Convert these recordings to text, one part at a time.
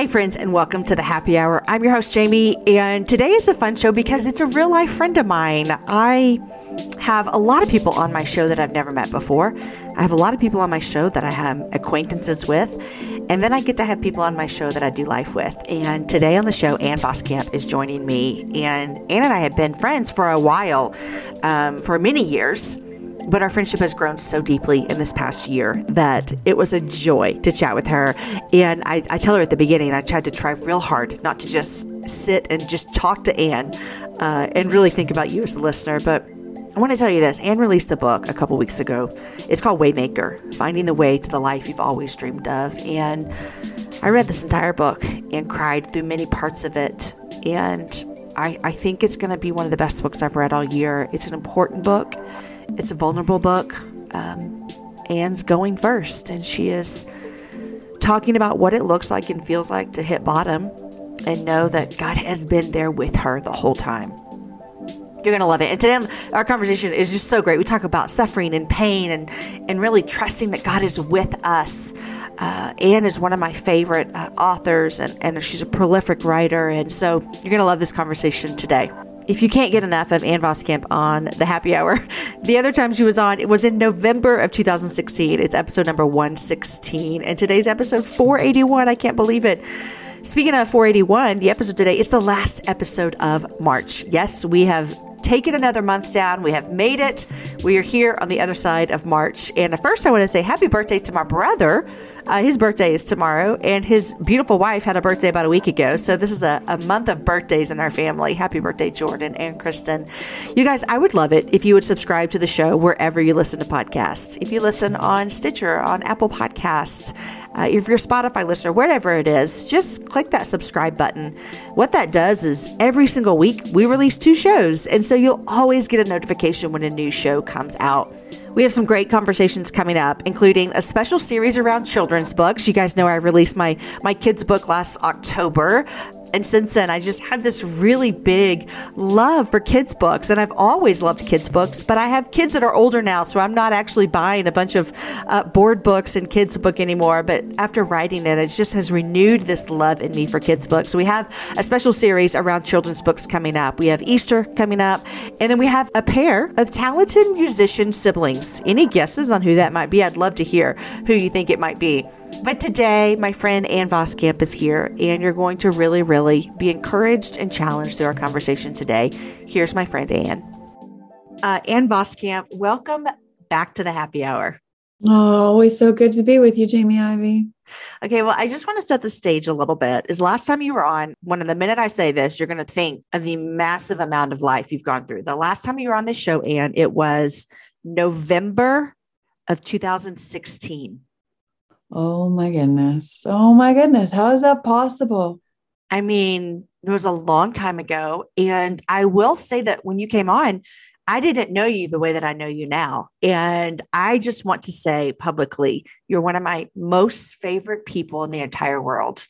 Hey, friends, and welcome to the happy hour. I'm your host, Jamie, and today is a fun show because it's a real life friend of mine. I have a lot of people on my show that I've never met before. I have a lot of people on my show that I have acquaintances with. And then I get to have people on my show that I do life with. And today on the show, Ann Voskamp is joining me. And Ann and I have been friends for a while, um, for many years. But our friendship has grown so deeply in this past year that it was a joy to chat with her. And I, I tell her at the beginning, I tried to try real hard not to just sit and just talk to Ann uh, and really think about you as a listener. But I want to tell you this. Ann released a book a couple weeks ago. It's called Waymaker Finding the Way to the Life You've Always Dreamed of. And I read this entire book and cried through many parts of it. And I, I think it's going to be one of the best books I've read all year. It's an important book, it's a vulnerable book. Um, Ann's going first, and she is talking about what it looks like and feels like to hit bottom and know that God has been there with her the whole time. You're going to love it. And today, our conversation is just so great. We talk about suffering and pain and, and really trusting that God is with us. Uh, Ann is one of my favorite uh, authors, and, and she's a prolific writer. And so you're going to love this conversation today. If you can't get enough of Ann Voskamp on the happy hour, the other time she was on, it was in November of 2016. It's episode number 116. And today's episode 481. I can't believe it. Speaking of 481, the episode today, it's the last episode of March. Yes, we have taken another month down. We have made it. We are here on the other side of March. And first, I want to say happy birthday to my brother. Uh, his birthday is tomorrow, and his beautiful wife had a birthday about a week ago. So, this is a, a month of birthdays in our family. Happy birthday, Jordan and Kristen. You guys, I would love it if you would subscribe to the show wherever you listen to podcasts. If you listen on Stitcher, on Apple Podcasts, uh, if you're a Spotify listener, whatever it is, just click that subscribe button. What that does is every single week we release two shows, and so you'll always get a notification when a new show comes out. We have some great conversations coming up, including a special series around children's books. You guys know I released my my kids' book last October. And since then, I just have this really big love for kids' books. And I've always loved kids' books, but I have kids that are older now, so I'm not actually buying a bunch of uh, board books and kids' book anymore. But after writing it, it just has renewed this love in me for kids' books. We have a special series around children's books coming up. We have Easter coming up, and then we have a pair of talented musician siblings. Any guesses on who that might be? I'd love to hear who you think it might be. But today, my friend Ann Voskamp is here, and you're going to really, really be encouraged and challenged through our conversation today. Here's my friend Ann. Uh, Ann Voskamp, welcome back to the happy hour. Oh, always so good to be with you, Jamie Ivey. Okay, well, I just want to set the stage a little bit. Is last time you were on, when the minute I say this, you're going to think of the massive amount of life you've gone through. The last time you were on this show, Ann, it was November of 2016. Oh my goodness. Oh my goodness. How is that possible? I mean, it was a long time ago. And I will say that when you came on, I didn't know you the way that I know you now. And I just want to say publicly, you're one of my most favorite people in the entire world.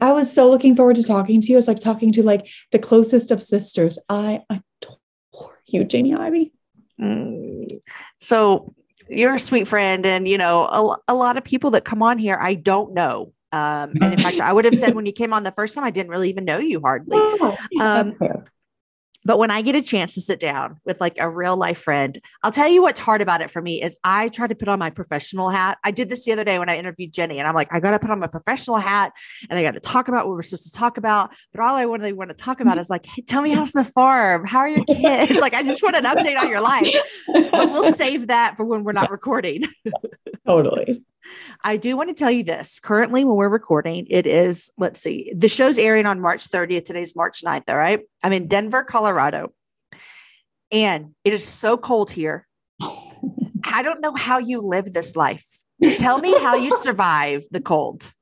I was so looking forward to talking to you. It's like talking to like the closest of sisters. I adore you, Jamie Ivey. Mm. So you're a sweet friend. And, you know, a, a lot of people that come on here, I don't know. Um, and in fact, I would have said when you came on the first time, I didn't really even know you hardly. Oh, um, but when I get a chance to sit down with like a real life friend, I'll tell you what's hard about it for me is I try to put on my professional hat. I did this the other day when I interviewed Jenny, and I'm like, I got to put on my professional hat and I got to talk about what we're supposed to talk about. But all I really want to talk about is like, hey, tell me how's the farm? How are your kids? like, I just want an update on your life. But we'll save that for when we're not recording. totally. I do want to tell you this. Currently, when we're recording, it is, let's see, the show's airing on March 30th. Today's March 9th. All right. I'm in Denver, Colorado. And it is so cold here. I don't know how you live this life. Tell me how you survive the cold.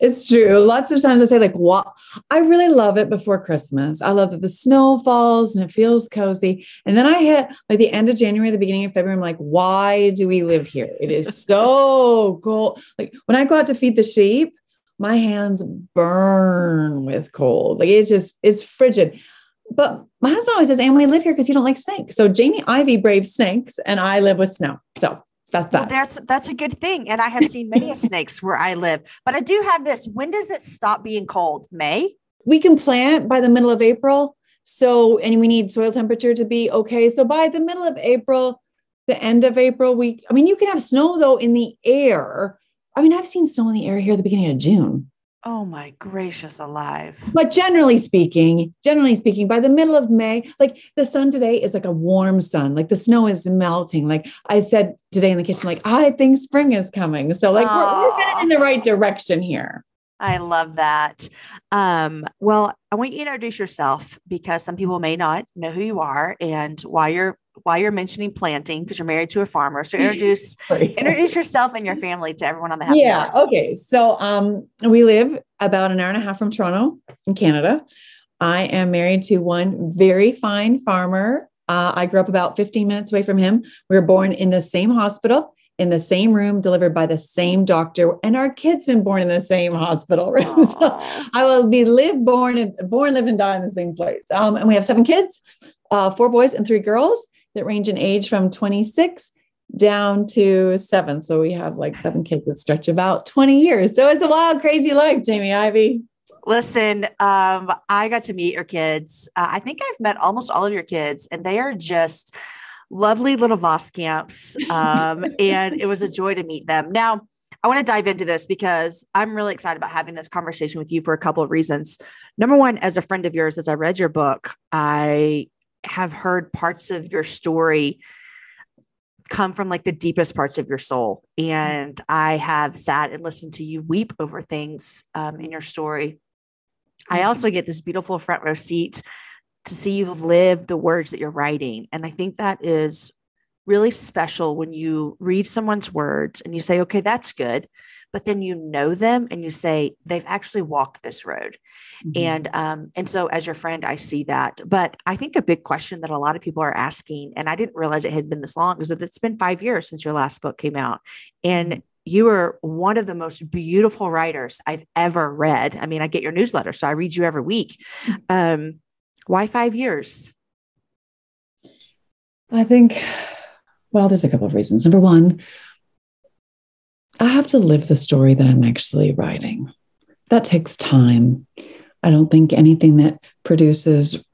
It's true. Lots of times I say, like, what? I really love it before Christmas. I love that the snow falls and it feels cozy. And then I hit like the end of January, the beginning of February. I'm like, why do we live here? It is so cold. Like when I go out to feed the sheep, my hands burn with cold. Like it's just, it's frigid. But my husband always says, and we live here because you don't like snakes. So Jamie Ivey braves snakes and I live with snow. So that's that. Well, that's that's a good thing. And I have seen many snakes where I live. But I do have this. When does it stop being cold? May? We can plant by the middle of April. So, and we need soil temperature to be okay. So by the middle of April, the end of April, we, I mean, you can have snow though in the air. I mean, I've seen snow in the air here at the beginning of June. Oh my gracious alive. But generally speaking, generally speaking, by the middle of May, like the sun today is like a warm sun. Like the snow is melting. Like I said today in the kitchen, like I think spring is coming. So like we're, we're headed in the right direction here. I love that. Um, well, I want you to introduce yourself because some people may not know who you are and why you're why you're mentioning planting because you're married to a farmer. So introduce introduce yourself and your family to everyone on the happy Yeah. Hour. Okay. So um we live about an hour and a half from Toronto in Canada. I am married to one very fine farmer. Uh, I grew up about 15 minutes away from him. We were born in the same hospital, in the same room, delivered by the same doctor, and our kids been born in the same hospital room. so I will be live, born, and born, live, and die in the same place. Um, and we have seven kids, uh, four boys and three girls that range in age from 26 down to seven. So we have like seven kids that stretch about 20 years. So it's a wild, crazy life, Jamie Ivey. Listen, um, I got to meet your kids. Uh, I think I've met almost all of your kids, and they are just lovely little Voskamps. Um, and it was a joy to meet them. Now, I want to dive into this because I'm really excited about having this conversation with you for a couple of reasons. Number one, as a friend of yours, as I read your book, I have heard parts of your story come from like the deepest parts of your soul. And I have sat and listened to you weep over things um, in your story. I mm-hmm. also get this beautiful front row seat to see you live the words that you're writing. And I think that is really special when you read someone's words and you say, okay, that's good but then you know them and you say they've actually walked this road. Mm-hmm. and um, and so as your friend i see that. But i think a big question that a lot of people are asking and i didn't realize it had been this long is that it's been five years since your last book came out. And mm-hmm. you are one of the most beautiful writers i've ever read. I mean i get your newsletter so i read you every week. Mm-hmm. um, why five years? I think well there's a couple of reasons. Number one I have to live the story that I'm actually writing. That takes time. I don't think anything that produces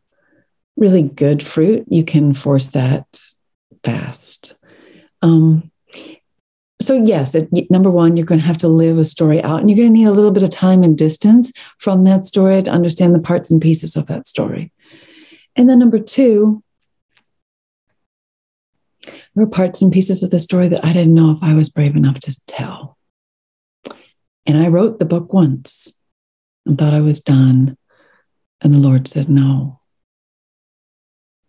really good fruit, you can force that fast. Um, so, yes, it, number one, you're going to have to live a story out, and you're going to need a little bit of time and distance from that story to understand the parts and pieces of that story. And then, number two, there were parts and pieces of the story that I didn't know if I was brave enough to tell. And I wrote the book once and thought I was done. And the Lord said, No,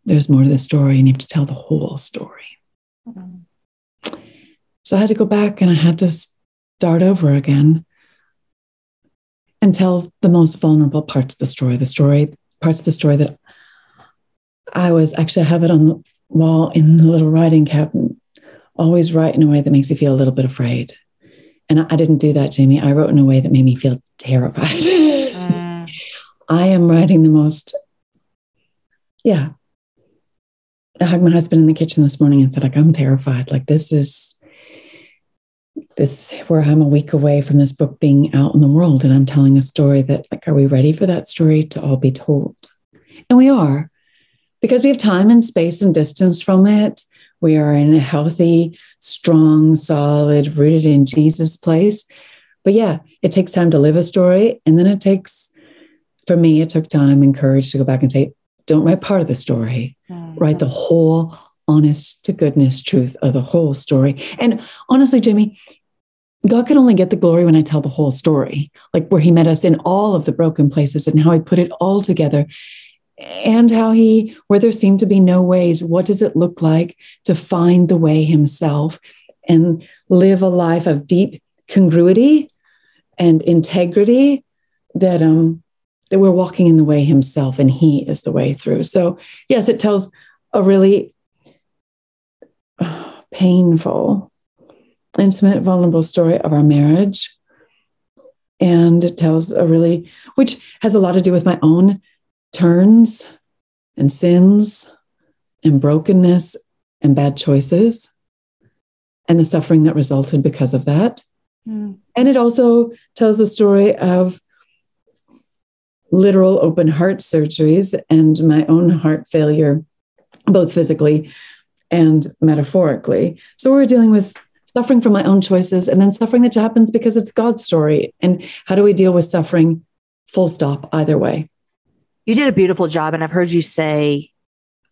there's more to the story, you have to tell the whole story. Mm-hmm. So I had to go back and I had to start over again and tell the most vulnerable parts of the story, the story, parts of the story that I was actually I have it on wall in the little writing cabin, Always write in a way that makes you feel a little bit afraid. And I didn't do that, Jamie. I wrote in a way that made me feel terrified. Mm. I am writing the most, yeah. I hugged my husband in the kitchen this morning and said, like, I'm terrified. Like this is this where I'm a week away from this book being out in the world. And I'm telling a story that, like, are we ready for that story to all be told? And we are because we have time and space and distance from it. We are in a healthy, strong, solid, rooted in Jesus place. But yeah, it takes time to live a story. And then it takes, for me, it took time and courage to go back and say, don't write part of the story, mm-hmm. write the whole honest to goodness truth of the whole story. And honestly, Jimmy, God can only get the glory when I tell the whole story, like where He met us in all of the broken places and how He put it all together and how he, where there seem to be no ways, what does it look like to find the way himself and live a life of deep congruity and integrity that um that we're walking in the way himself and he is the way through? So yes it tells a really uh, painful intimate vulnerable story of our marriage. And it tells a really which has a lot to do with my own turns and sins and brokenness and bad choices and the suffering that resulted because of that. Mm. And it also tells the story of literal open heart surgeries and my own heart failure, both physically and metaphorically. So we're dealing with suffering from my own choices and then suffering that happens because it's God's story. And how do we deal with suffering? Full stop, either way. You did a beautiful job. And I've heard you say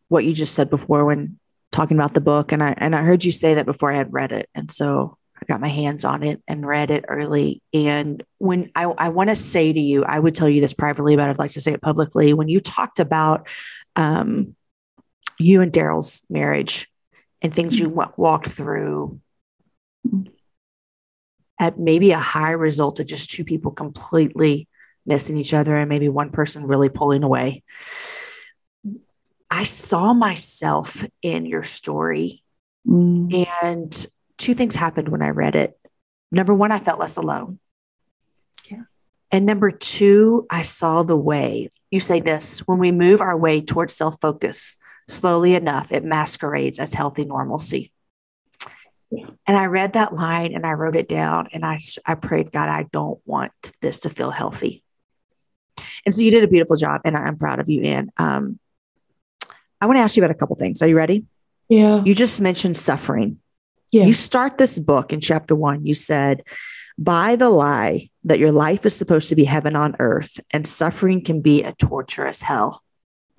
what you just said before when talking about the book. And I and I heard you say that before I had read it. And so I got my hands on it and read it early. And when I, I want to say to you, I would tell you this privately, but I'd like to say it publicly. When you talked about um, you and Darryl's marriage and things you w- walked through at maybe a high result of just two people completely missing each other and maybe one person really pulling away. I saw myself in your story. Mm. And two things happened when I read it. Number one, I felt less alone. Yeah. And number two, I saw the way. You say this when we move our way towards self focus, slowly enough, it masquerades as healthy normalcy. And I read that line and I wrote it down and I, I prayed, God, I don't want this to feel healthy. And so you did a beautiful job and I'm proud of you, Ann. Um, I want to ask you about a couple things. Are you ready? Yeah. You just mentioned suffering. Yeah. You start this book in chapter one. You said, by the lie that your life is supposed to be heaven on earth and suffering can be a torturous hell.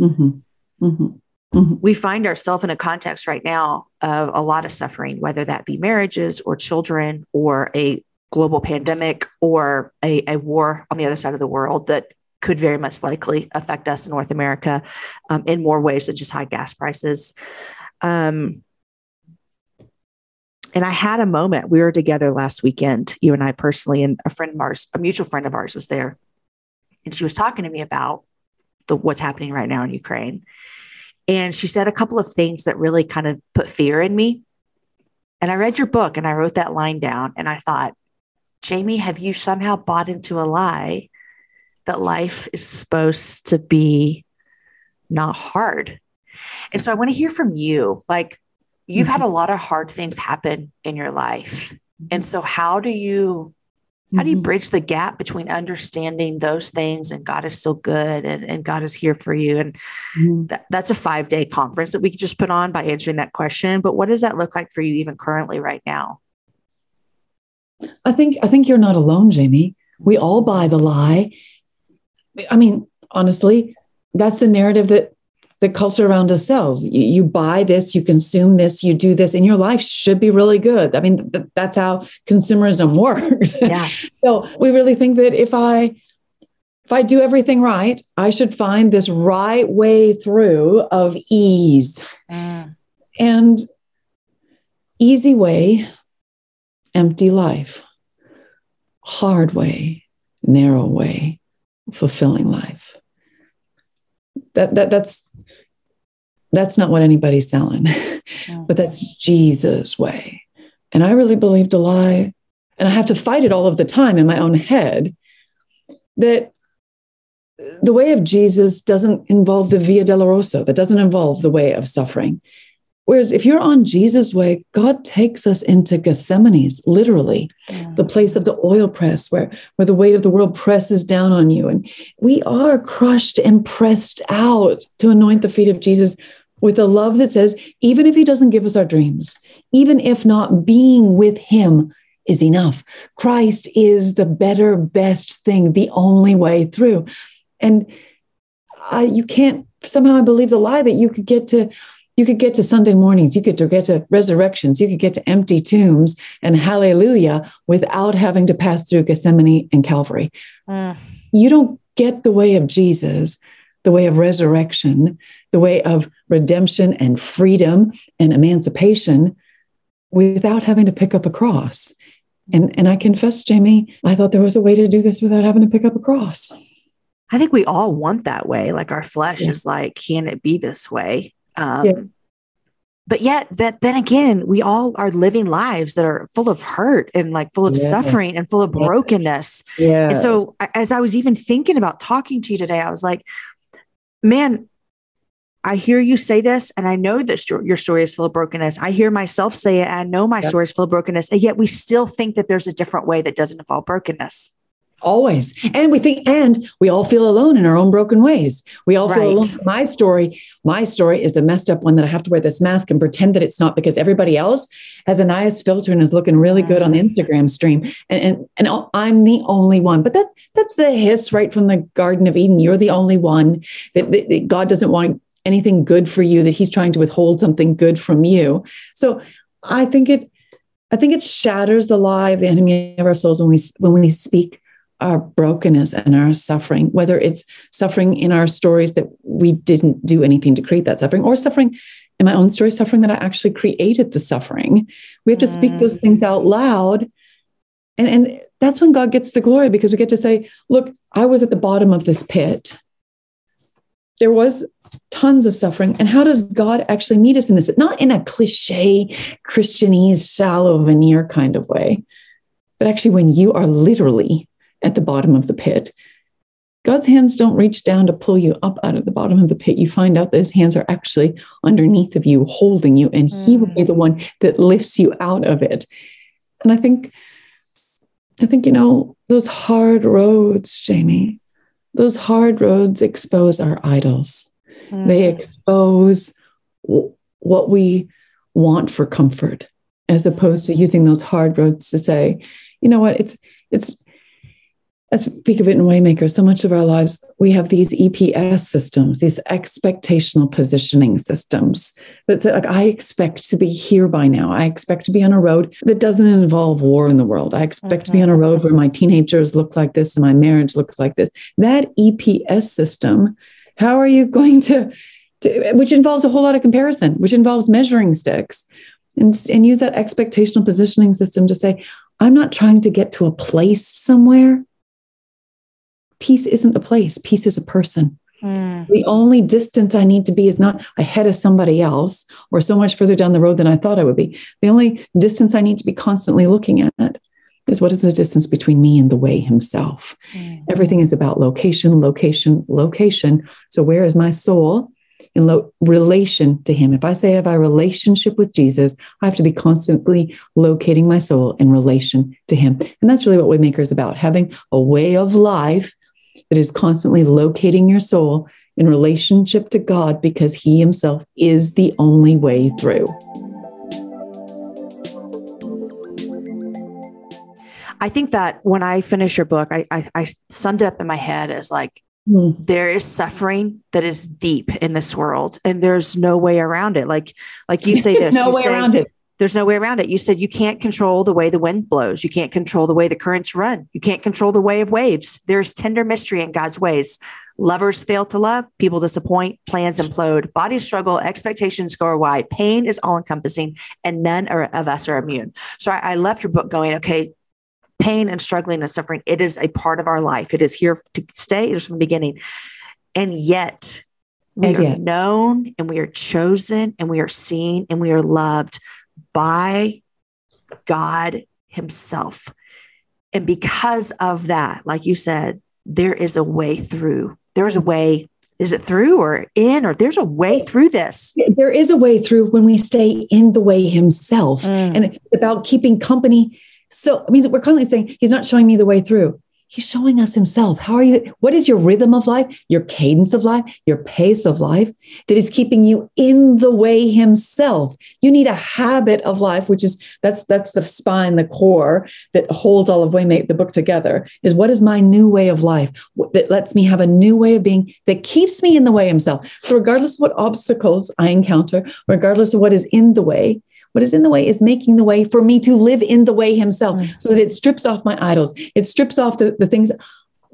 Mm-hmm. Mm-hmm. Mm-hmm. We find ourselves in a context right now of a lot of suffering, whether that be marriages or children or a global pandemic or a, a war on the other side of the world that could very much likely affect us in North America um, in more ways than just high gas prices. Um, and I had a moment. We were together last weekend, you and I personally, and a friend of ours, a mutual friend of ours, was there, and she was talking to me about the what's happening right now in Ukraine. And she said a couple of things that really kind of put fear in me. And I read your book and I wrote that line down, and I thought, Jamie, have you somehow bought into a lie that life is supposed to be not hard. And so I want to hear from you. Like, you've mm-hmm. had a lot of hard things happen in your life. And so, how do you? How do you mm-hmm. bridge the gap between understanding those things and God is so good and, and God is here for you? And mm-hmm. that, that's a five day conference that we could just put on by answering that question. But what does that look like for you even currently right now? I think I think you're not alone, Jamie. We all buy the lie I mean, honestly, that's the narrative that the culture around us sells. You, you, buy this, you consume this, you do this, and your life should be really good. I mean, th- that's how consumerism works. Yeah. so we really think that if I if I do everything right, I should find this right way through of ease. Mm. And easy way, empty life. Hard way, narrow way fulfilling life. That, that that's that's not what anybody's selling, but that's Jesus' way. And I really believed a lie, and I have to fight it all of the time in my own head that the way of Jesus doesn't involve the Via Dolorosa, that doesn't involve the way of suffering. Whereas if you're on Jesus' way, God takes us into Gethsemane's, literally, yeah. the place of the oil press where, where the weight of the world presses down on you. And we are crushed and pressed out to anoint the feet of Jesus with a love that says, even if he doesn't give us our dreams, even if not being with him is enough, Christ is the better, best thing, the only way through. And uh, you can't, somehow I believe the lie that you could get to you could get to Sunday mornings, you could get to resurrections, you could get to empty tombs and hallelujah without having to pass through Gethsemane and Calvary. Mm. You don't get the way of Jesus, the way of resurrection, the way of redemption and freedom and emancipation without having to pick up a cross. And, and I confess, Jamie, I thought there was a way to do this without having to pick up a cross. I think we all want that way. Like our flesh yeah. is like, can it be this way? Um, yeah. But yet, that then again, we all are living lives that are full of hurt and like full of yeah. suffering and full of brokenness. Yeah. And so, as I was even thinking about talking to you today, I was like, man, I hear you say this, and I know that your story is full of brokenness. I hear myself say it, and I know my yep. story is full of brokenness, and yet we still think that there's a different way that doesn't involve brokenness. Always. And we think, and we all feel alone in our own broken ways. We all right. feel alone. My story, my story is the messed up one that I have to wear this mask and pretend that it's not because everybody else has a nice filter and is looking really good on the. Instagram stream. And, and, and I'm the only one. But that's that's the hiss right from the Garden of Eden. You're the only one that, that, that God doesn't want anything good for you, that He's trying to withhold something good from you. So I think it I think it shatters the lie of the enemy of our souls when we when we speak our brokenness and our suffering, whether it's suffering in our stories that we didn't do anything to create that suffering, or suffering in my own story, suffering that I actually created the suffering. We have to speak those mm. things out loud. And, and that's when God gets the glory because we get to say, Look, I was at the bottom of this pit. There was tons of suffering. And how does God actually meet us in this? Not in a cliche, Christianese, shallow veneer kind of way, but actually when you are literally at the bottom of the pit. God's hands don't reach down to pull you up out of the bottom of the pit. You find out that his hands are actually underneath of you, holding you, and he will be the one that lifts you out of it. And I think, I think, you know, those hard roads, Jamie, those hard roads expose our idols. Mm. They expose w- what we want for comfort, as opposed to using those hard roads to say, you know what, it's, it's, I speak of it in Waymaker, so much of our lives, we have these EPS systems, these expectational positioning systems. That like I expect to be here by now. I expect to be on a road that doesn't involve war in the world. I expect to be mm-hmm. on a road where my teenagers look like this and my marriage looks like this. That EPS system, how are you going to, to which involves a whole lot of comparison, which involves measuring sticks. And, and use that expectational positioning system to say, I'm not trying to get to a place somewhere peace isn't a place, peace is a person. Mm. The only distance I need to be is not ahead of somebody else or so much further down the road than I thought I would be. The only distance I need to be constantly looking at is what is the distance between me and the way himself. Mm. Everything is about location, location, location. So, where is my soul? in lo- relation to him. If I say I have a relationship with Jesus, I have to be constantly locating my soul in relation to him. And that's really what Waymaker is about having a way of life that is constantly locating your soul in relationship to God because He Himself is the only way through. I think that when I finish your book, I, I, I summed it up in my head as like, mm. there is suffering that is deep in this world and there's no way around it. Like, like you say this, no way around it. There's no way around it. You said you can't control the way the wind blows. You can't control the way the currents run. You can't control the way of waves. There's tender mystery in God's ways. Lovers fail to love, people disappoint, plans implode, bodies struggle, expectations go awry, pain is all encompassing, and none are, of us are immune. So I, I left your book going, okay, pain and struggling and suffering, it is a part of our life. It is here to stay. It is from the beginning. And yet, we and are yet. known and we are chosen and we are seen and we are loved by God Himself. And because of that, like you said, there is a way through. There is a way. Is it through or in, or there's a way through this? There is a way through when we stay in the way Himself. Mm. And it's about keeping company. So it means we're constantly saying, He's not showing me the way through. He's showing us himself. How are you? What is your rhythm of life, your cadence of life, your pace of life that is keeping you in the way himself? You need a habit of life, which is that's that's the spine, the core that holds all of Waymake the book together. Is what is my new way of life that lets me have a new way of being that keeps me in the way himself. So regardless of what obstacles I encounter, regardless of what is in the way, what is in the way is making the way for me to live in the way himself mm. so that it strips off my idols. It strips off the, the things.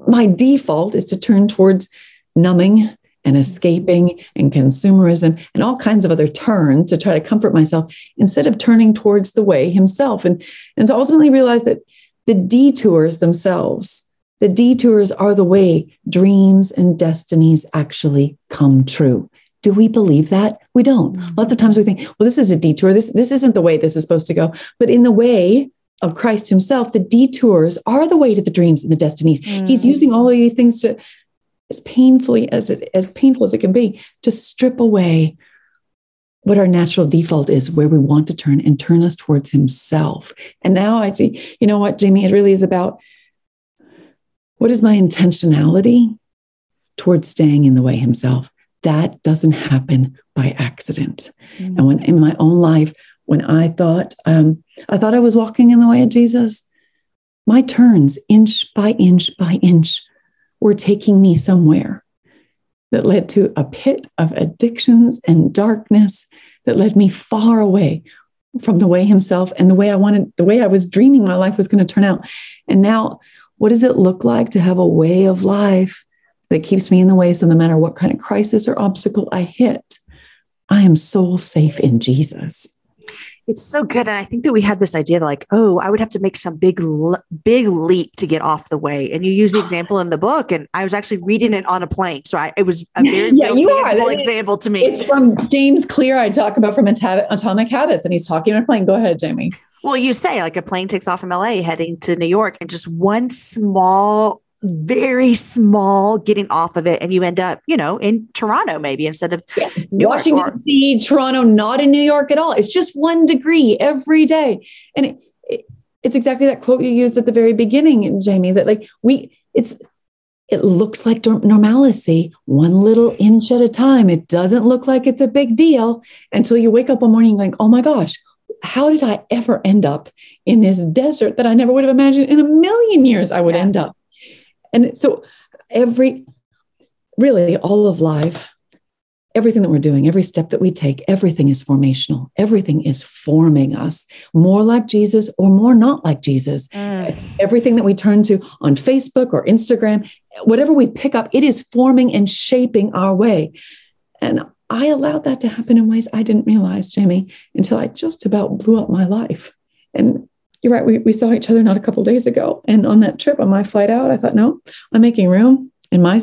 My default is to turn towards numbing and escaping and consumerism and all kinds of other turns to try to comfort myself instead of turning towards the way himself and and to ultimately realize that the detours themselves the detours are the way dreams and destinies actually come true do we believe that we don't mm-hmm. lots of times we think well this is a detour this this isn't the way this is supposed to go but in the way of Christ himself, the detours are the way to the dreams and the destinies. Mm. He's using all of these things to as painfully as it as painful as it can be to strip away what our natural default is where we want to turn and turn us towards himself and now i see, you know what jamie it really is about what is my intentionality towards staying in the way himself that doesn't happen by accident mm-hmm. and when in my own life when i thought um, i thought i was walking in the way of jesus my turns inch by inch by inch were taking me somewhere that led to a pit of addictions and darkness that led me far away from the way himself and the way I wanted, the way I was dreaming my life was going to turn out. And now, what does it look like to have a way of life that keeps me in the way? So, no matter what kind of crisis or obstacle I hit, I am soul safe in Jesus it's so good. And I think that we had this idea like, oh, I would have to make some big, big leap to get off the way. And you use the example in the book, and I was actually reading it on a plane. So I, it was a very yeah, real, tangible example to me. It's from James Clear, I talk about from Atomic Habits, and he's talking on a plane. Go ahead, Jamie. Well, you say like a plane takes off from LA heading to New York, and just one small very small getting off of it and you end up you know in toronto maybe instead of yeah. washington d.c toronto not in new york at all it's just one degree every day and it, it, it's exactly that quote you used at the very beginning jamie that like we it's it looks like normalcy one little inch at a time it doesn't look like it's a big deal until you wake up one morning like oh my gosh how did I ever end up in this desert that I never would have imagined in a million years I would yeah. end up? And so every, really all of life, everything that we're doing, every step that we take, everything is formational. Everything is forming us more like Jesus or more not like Jesus. Mm. Everything that we turn to on Facebook or Instagram, whatever we pick up, it is forming and shaping our way. And I allowed that to happen in ways I didn't realize, Jamie, until I just about blew up my life. And you're right. We, we saw each other not a couple days ago. And on that trip, on my flight out, I thought, no, I'm making room in my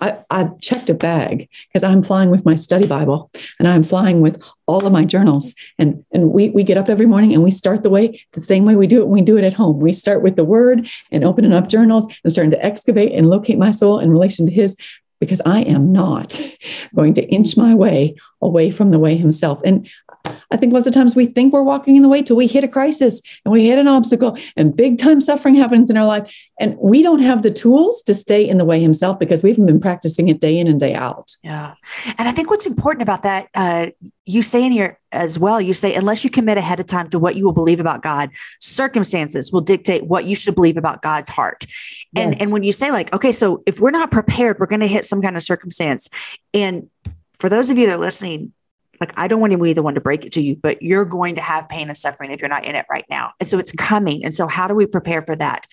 I, I checked a bag because I'm flying with my study Bible and I'm flying with all of my journals. And, and we, we get up every morning and we start the way, the same way we do it when we do it at home. We start with the word and opening up journals and starting to excavate and locate my soul in relation to his because I am not going to inch my way away from the way himself. And I think lots of times we think we're walking in the way till we hit a crisis and we hit an obstacle and big time suffering happens in our life. And we don't have the tools to stay in the way himself because we haven't been practicing it day in and day out. Yeah. And I think what's important about that, uh, you say in here as well, you say, unless you commit ahead of time to what you will believe about God, circumstances will dictate what you should believe about God's heart. And, yes. and when you say, like, okay, so if we're not prepared, we're going to hit some kind of circumstance. And for those of you that are listening, like I don't want to be the one to break it to you, but you're going to have pain and suffering if you're not in it right now. And so it's coming. And so how do we prepare for that?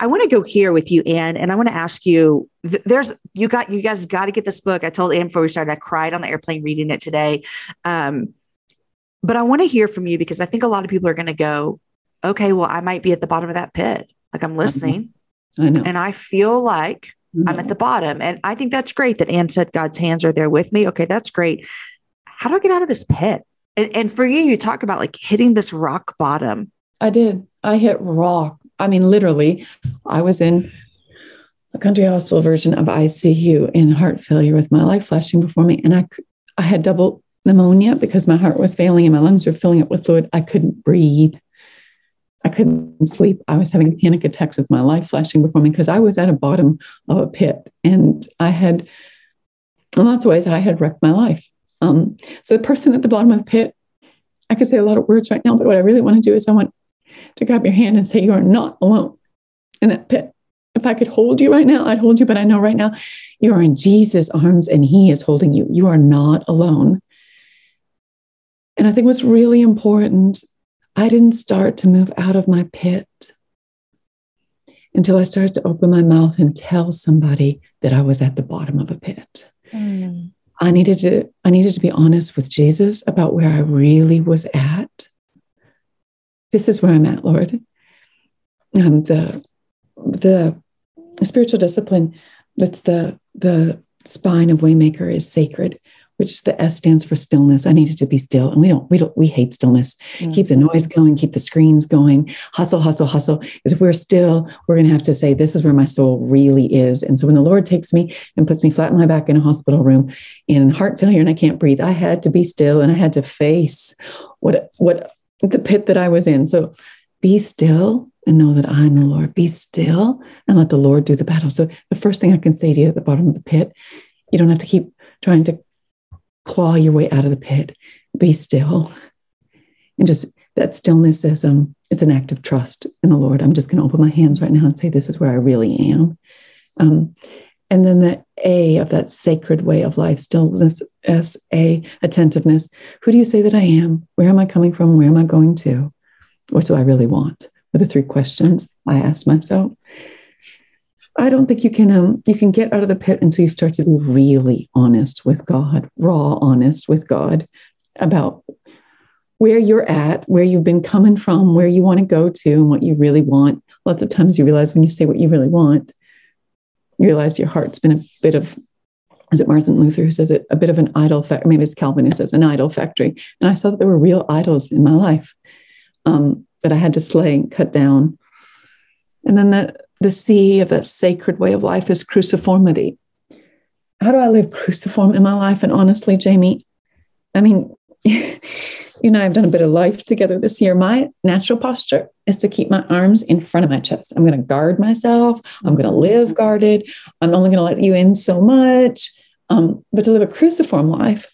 I want to go here with you, Ann, and I want to ask you, there's you got you guys got to get this book. I told Ann before we started, I cried on the airplane reading it today. Um, but I want to hear from you because I think a lot of people are going to go, okay, well, I might be at the bottom of that pit. Like I'm listening. I know. And I feel like I'm at the bottom. And I think that's great that Ann said God's hands are there with me. Okay, that's great how do I get out of this pit? And, and for you, you talk about like hitting this rock bottom. I did. I hit rock. I mean, literally, I was in a country hospital version of ICU in heart failure with my life flashing before me. And I, I had double pneumonia because my heart was failing and my lungs were filling up with fluid. I couldn't breathe. I couldn't sleep. I was having panic attacks with my life flashing before me because I was at a bottom of a pit and I had, in lots of ways, I had wrecked my life. Um, so the person at the bottom of the pit, I could say a lot of words right now, but what I really want to do is I want to grab your hand and say, You are not alone in that pit. If I could hold you right now, I'd hold you, but I know right now you are in Jesus' arms and He is holding you. You are not alone. And I think what's really important, I didn't start to move out of my pit until I started to open my mouth and tell somebody that I was at the bottom of a pit. Mm. I needed to I needed to be honest with Jesus about where I really was at. This is where I'm at, Lord. And the the spiritual discipline that's the the spine of Waymaker is sacred which the S stands for stillness. I needed to be still. And we don't, we don't, we hate stillness. Mm-hmm. Keep the noise going, keep the screens going, hustle, hustle, hustle. Because if we're still, we're going to have to say, this is where my soul really is. And so when the Lord takes me and puts me flat on my back in a hospital room in heart failure and I can't breathe, I had to be still and I had to face what, what the pit that I was in. So be still and know that I'm the Lord. Be still and let the Lord do the battle. So the first thing I can say to you at the bottom of the pit, you don't have to keep trying to claw your way out of the pit. Be still. And just that stillness is um it's an act of trust in the Lord. I'm just going to open my hands right now and say, This is where I really am. Um, and then the A of that sacred way of life, stillness, S A, attentiveness. Who do you say that I am? Where am I coming from? Where am I going to? What do I really want? Were the three questions I asked myself. I don't think you can um, you can get out of the pit until you start to be really honest with God, raw honest with God about where you're at, where you've been coming from, where you want to go to, and what you really want. Lots of times you realize when you say what you really want, you realize your heart's been a bit of, is it Martin Luther who says it, a bit of an idol factory? Maybe it's Calvin who says an idol factory. And I saw that there were real idols in my life um, that I had to slay and cut down. And then the the C of that sacred way of life is cruciformity. How do I live cruciform in my life? And honestly, Jamie, I mean, you know, I've done a bit of life together this year. My natural posture is to keep my arms in front of my chest. I'm going to guard myself. I'm going to live guarded. I'm only going to let you in so much. Um, but to live a cruciform life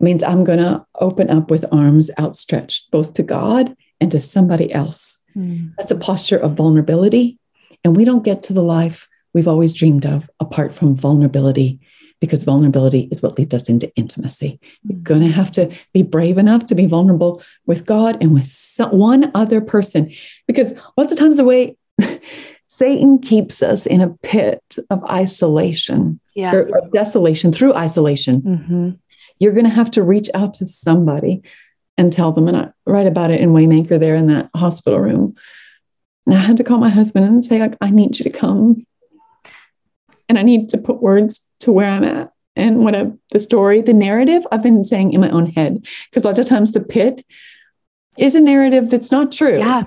means I'm going to open up with arms outstretched, both to God and to somebody else. Mm. That's a posture of vulnerability and we don't get to the life we've always dreamed of apart from vulnerability, because vulnerability is what leads us into intimacy. You're going to have to be brave enough to be vulnerable with God and with one other person, because lots of times the way Satan keeps us in a pit of isolation yeah. or, or desolation through isolation. Mm-hmm. You're going to have to reach out to somebody and tell them. And I write about it in Waymaker there in that hospital room and I had to call my husband and say, like, I need you to come. And I need to put words to where I'm at and what I, the story, the narrative I've been saying in my own head. Because lots of times the pit is a narrative that's not true. Yeah.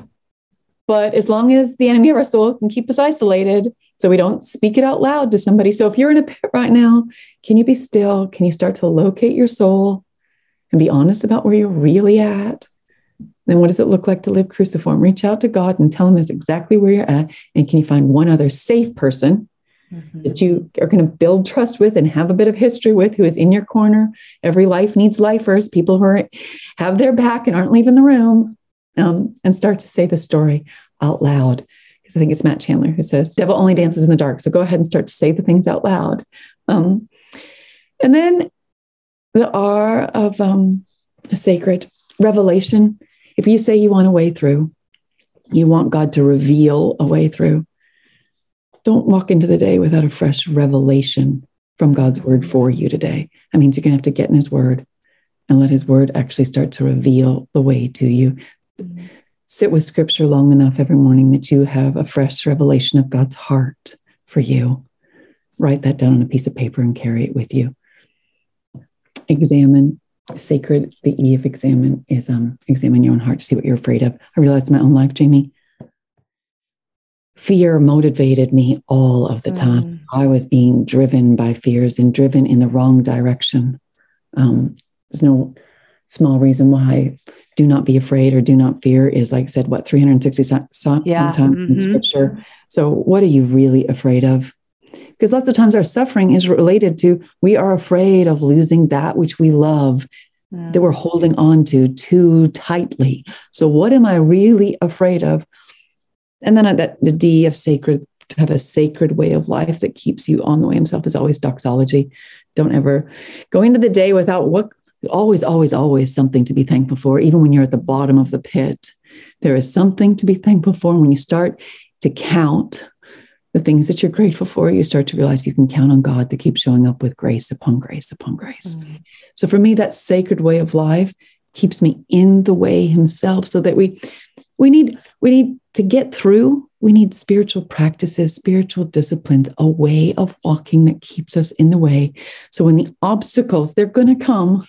But as long as the enemy of our soul can keep us isolated, so we don't speak it out loud to somebody. So if you're in a pit right now, can you be still? Can you start to locate your soul and be honest about where you're really at? Then what does it look like to live cruciform? Reach out to God and tell him that's exactly where you're at. And can you find one other safe person mm-hmm. that you are going to build trust with and have a bit of history with who is in your corner? Every life needs lifers, people who are, have their back and aren't leaving the room. Um, and start to say the story out loud. Because I think it's Matt Chandler who says, Devil only dances in the dark. So go ahead and start to say the things out loud. Um, and then the R of um, sacred revelation if you say you want a way through, you want God to reveal a way through, don't walk into the day without a fresh revelation from God's word for you today. That means you're going to have to get in his word and let his word actually start to reveal the way to you. Sit with scripture long enough every morning that you have a fresh revelation of God's heart for you. Write that down on a piece of paper and carry it with you. Examine sacred, the E of examine is um, examine your own heart to see what you're afraid of. I realized in my own life, Jamie, fear motivated me all of the time. Mm. I was being driven by fears and driven in the wrong direction. Um, there's no small reason why do not be afraid or do not fear is like said what 360 so- yeah. sometimes mm-hmm. in scripture so what are you really afraid of because lots of times our suffering is related to we are afraid of losing that which we love mm. that we're holding on to too tightly. So, what am I really afraid of? And then that the D of sacred to have a sacred way of life that keeps you on the way himself is always doxology. Don't ever go into the day without what always, always, always something to be thankful for, even when you're at the bottom of the pit. There is something to be thankful for. when you start to count the things that you're grateful for, you start to realize you can count on God to keep showing up with grace upon grace upon grace. Mm. So for me, that sacred way of life keeps me in the way himself so that we we need we need to get through we need spiritual practices spiritual disciplines a way of walking that keeps us in the way so when the obstacles they're going to come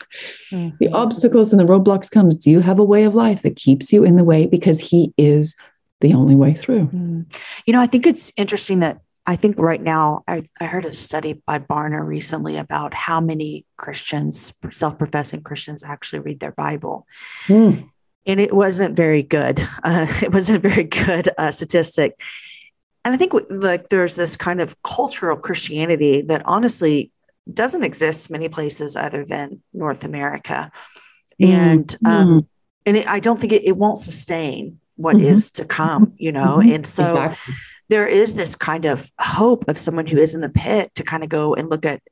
mm-hmm. the obstacles and the roadblocks come do you have a way of life that keeps you in the way because he is the only way through. Mm. You know, I think it's interesting that I think right now, I, I heard a study by Barna recently about how many Christians, self professing Christians, actually read their Bible. Mm. And it wasn't very good. Uh, it wasn't a very good uh, statistic. And I think like there's this kind of cultural Christianity that honestly doesn't exist many places other than North America. Mm. And um, mm. and it, I don't think it, it won't sustain what mm-hmm. is to come, you know? Mm-hmm. And so exactly. there is this kind of hope of someone who is in the pit to kind of go and look at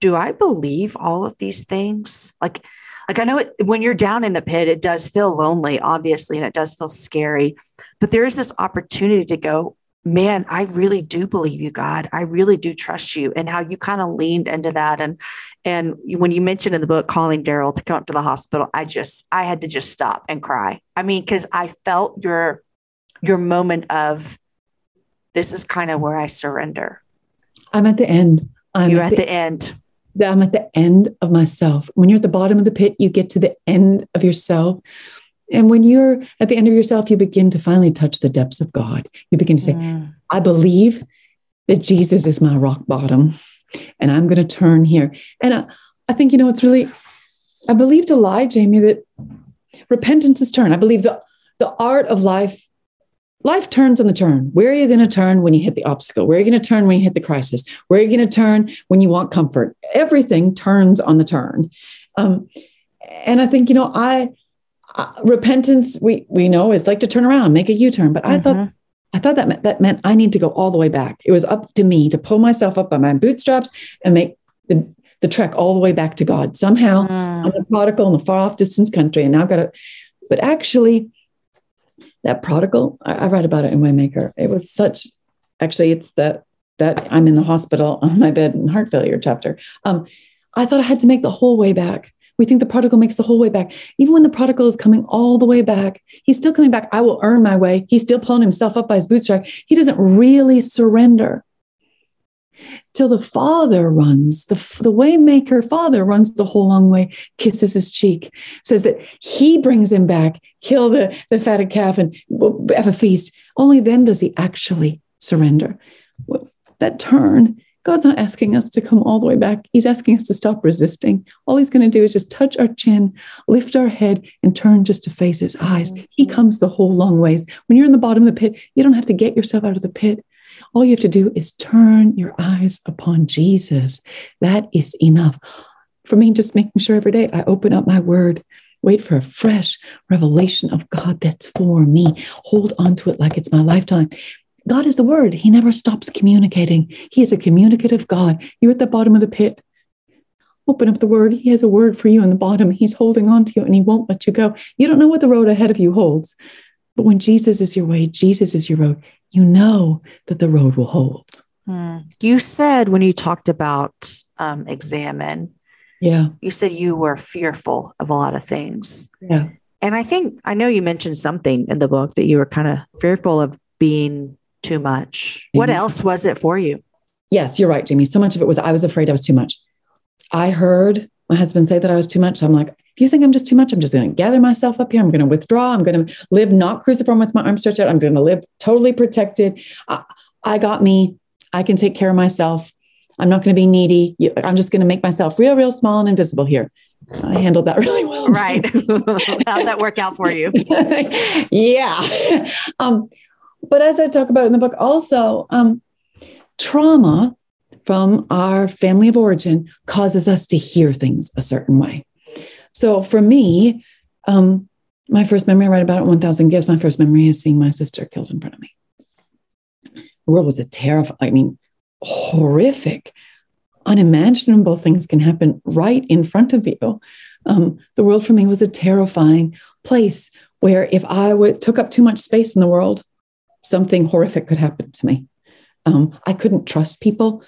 do I believe all of these things? Like, like I know it, when you're down in the pit, it does feel lonely, obviously, and it does feel scary. But there is this opportunity to go, man, I really do believe you, God. I really do trust you. And how you kind of leaned into that. And and when you mentioned in the book calling Darryl to come up to the hospital, I just I had to just stop and cry. I mean, because I felt your your moment of this is kind of where I surrender. I'm at the end. I'm you're at, the, the end. I'm at the end of myself. When you're at the bottom of the pit, you get to the end of yourself. And when you're at the end of yourself, you begin to finally touch the depths of God. You begin to say, mm. I believe that Jesus is my rock bottom, and I'm going to turn here. And I, I think, you know, it's really, I believe to lie, Jamie, that repentance is turn. I believe the, the art of life, life turns on the turn. Where are you going to turn when you hit the obstacle? Where are you going to turn when you hit the crisis? Where are you going to turn when you want comfort? Everything turns on the turn. Um, and I think, you know, I, uh, repentance we we know is like to turn around make a u-turn but mm-hmm. i thought mm-hmm. i thought that meant, that meant i need to go all the way back it was up to me to pull myself up by my bootstraps and make the, the trek all the way back to god somehow mm. i'm a prodigal in a far off distance country and now i've got to but actually that prodigal I, I read about it in waymaker it was such actually it's that that i'm in the hospital on my bed in heart failure chapter um, i thought i had to make the whole way back we think the prodigal makes the whole way back. Even when the prodigal is coming all the way back, he's still coming back. I will earn my way. He's still pulling himself up by his bootstrap. He doesn't really surrender till the father runs, the, the waymaker father runs the whole long way, kisses his cheek, says that he brings him back, kill the, the fatted calf and have a feast. Only then does he actually surrender. That turn God's not asking us to come all the way back. He's asking us to stop resisting. All he's going to do is just touch our chin, lift our head, and turn just to face his eyes. He mm-hmm. comes the whole long ways. When you're in the bottom of the pit, you don't have to get yourself out of the pit. All you have to do is turn your eyes upon Jesus. That is enough. For me, just making sure every day I open up my word, wait for a fresh revelation of God that's for me, hold on to it like it's my lifetime. God is the word. He never stops communicating. He is a communicative God. You're at the bottom of the pit. Open up the word. He has a word for you in the bottom. He's holding on to you and he won't let you go. You don't know what the road ahead of you holds. But when Jesus is your way, Jesus is your road, you know that the road will hold. Hmm. You said when you talked about um, examine, yeah, you said you were fearful of a lot of things. Yeah. And I think I know you mentioned something in the book that you were kind of fearful of being too much. What mm-hmm. else was it for you? Yes, you're right, Jamie. So much of it was I was afraid I was too much. I heard my husband say that I was too much. So I'm like, if you think I'm just too much, I'm just going to gather myself up here. I'm going to withdraw. I'm going to live not cruciform with my arms stretched out. I'm going to live totally protected. I, I got me. I can take care of myself. I'm not going to be needy. I'm just going to make myself real, real small and invisible here. I handled that really well. Right. How'd that work out for you? yeah. Um, but as I talk about in the book, also um, trauma from our family of origin causes us to hear things a certain way. So for me, um, my first memory, I write about it 1000 Gifts. My first memory is seeing my sister killed in front of me. The world was a terrifying, I mean, horrific, unimaginable things can happen right in front of you. Um, the world for me was a terrifying place where if I took up too much space in the world, something horrific could happen to me. Um, I couldn't trust people.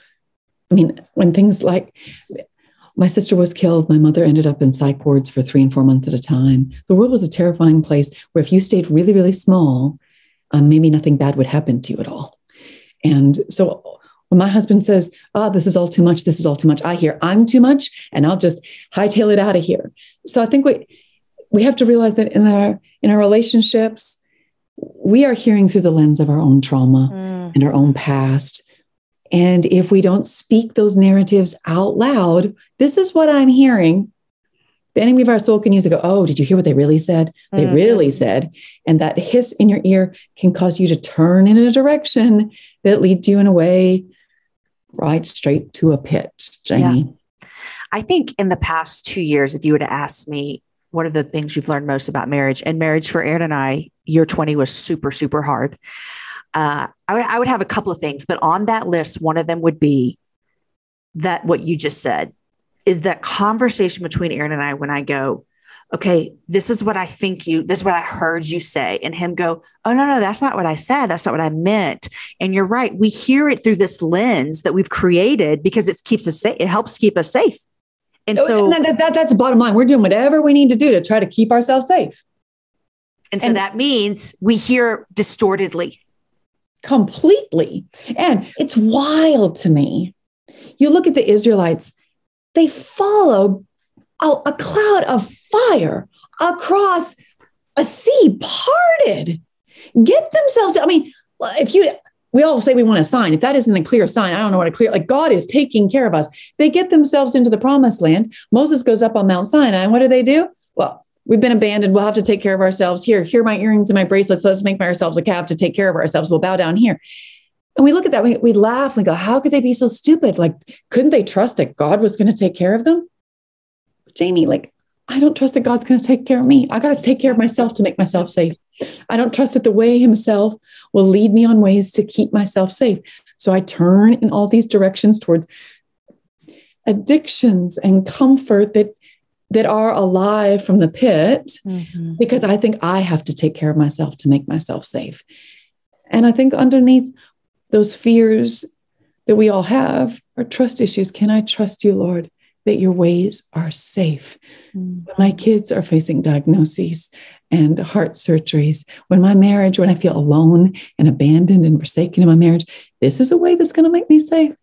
I mean, when things like my sister was killed, my mother ended up in psych wards for three and four months at a time. The world was a terrifying place where if you stayed really, really small, um, maybe nothing bad would happen to you at all. And so when my husband says, Oh, this is all too much, this is all too much, I hear I'm too much, and I'll just hightail it out of here. So I think we we have to realize that in our in our relationships, we are hearing through the lens of our own trauma mm. and our own past. And if we don't speak those narratives out loud, this is what I'm hearing. The enemy of our soul can use to go, Oh, did you hear what they really said? They mm-hmm. really said. And that hiss in your ear can cause you to turn in a direction that leads you in a way right straight to a pit, Jamie. Yeah. I think in the past two years, if you were to ask me, what are the things you've learned most about marriage? And marriage for Aaron and I, year 20 was super, super hard uh, I, would, I would have a couple of things, but on that list, one of them would be that what you just said is that conversation between Aaron and I when I go, okay, this is what I think you, this is what I heard you say, and him go, oh, no, no, that's not what I said. That's not what I meant. And you're right. We hear it through this lens that we've created because it keeps us safe. It helps keep us safe. And oh, so and that, that, that's the bottom line. We're doing whatever we need to do to try to keep ourselves safe. And so and, that means we hear distortedly completely. And it's wild to me. You look at the Israelites, they follow a, a cloud of fire across a sea parted, get themselves, I mean, if you, we all say we want a sign. If that isn't a clear sign, I don't know what a clear, like God is taking care of us. They get themselves into the promised land. Moses goes up on Mount Sinai. And what do they do? Well, we've been abandoned. We'll have to take care of ourselves here. Here are my earrings and my bracelets. Let's make ourselves a calf to take care of ourselves. We'll bow down here. And we look at that, we, we laugh, we go, how could they be so stupid? Like, couldn't they trust that God was going to take care of them? Jamie, like, I don't trust that God's going to take care of me. I got to take care of myself to make myself safe. I don't trust that the way Himself will lead me on ways to keep myself safe. So I turn in all these directions towards addictions and comfort that that are alive from the pit mm-hmm. because I think I have to take care of myself to make myself safe. And I think underneath those fears that we all have are trust issues. Can I trust you, Lord, that your ways are safe? Mm-hmm. When my kids are facing diagnoses and heart surgeries, when my marriage, when I feel alone and abandoned and forsaken in my marriage, this is a way that's going to make me safe.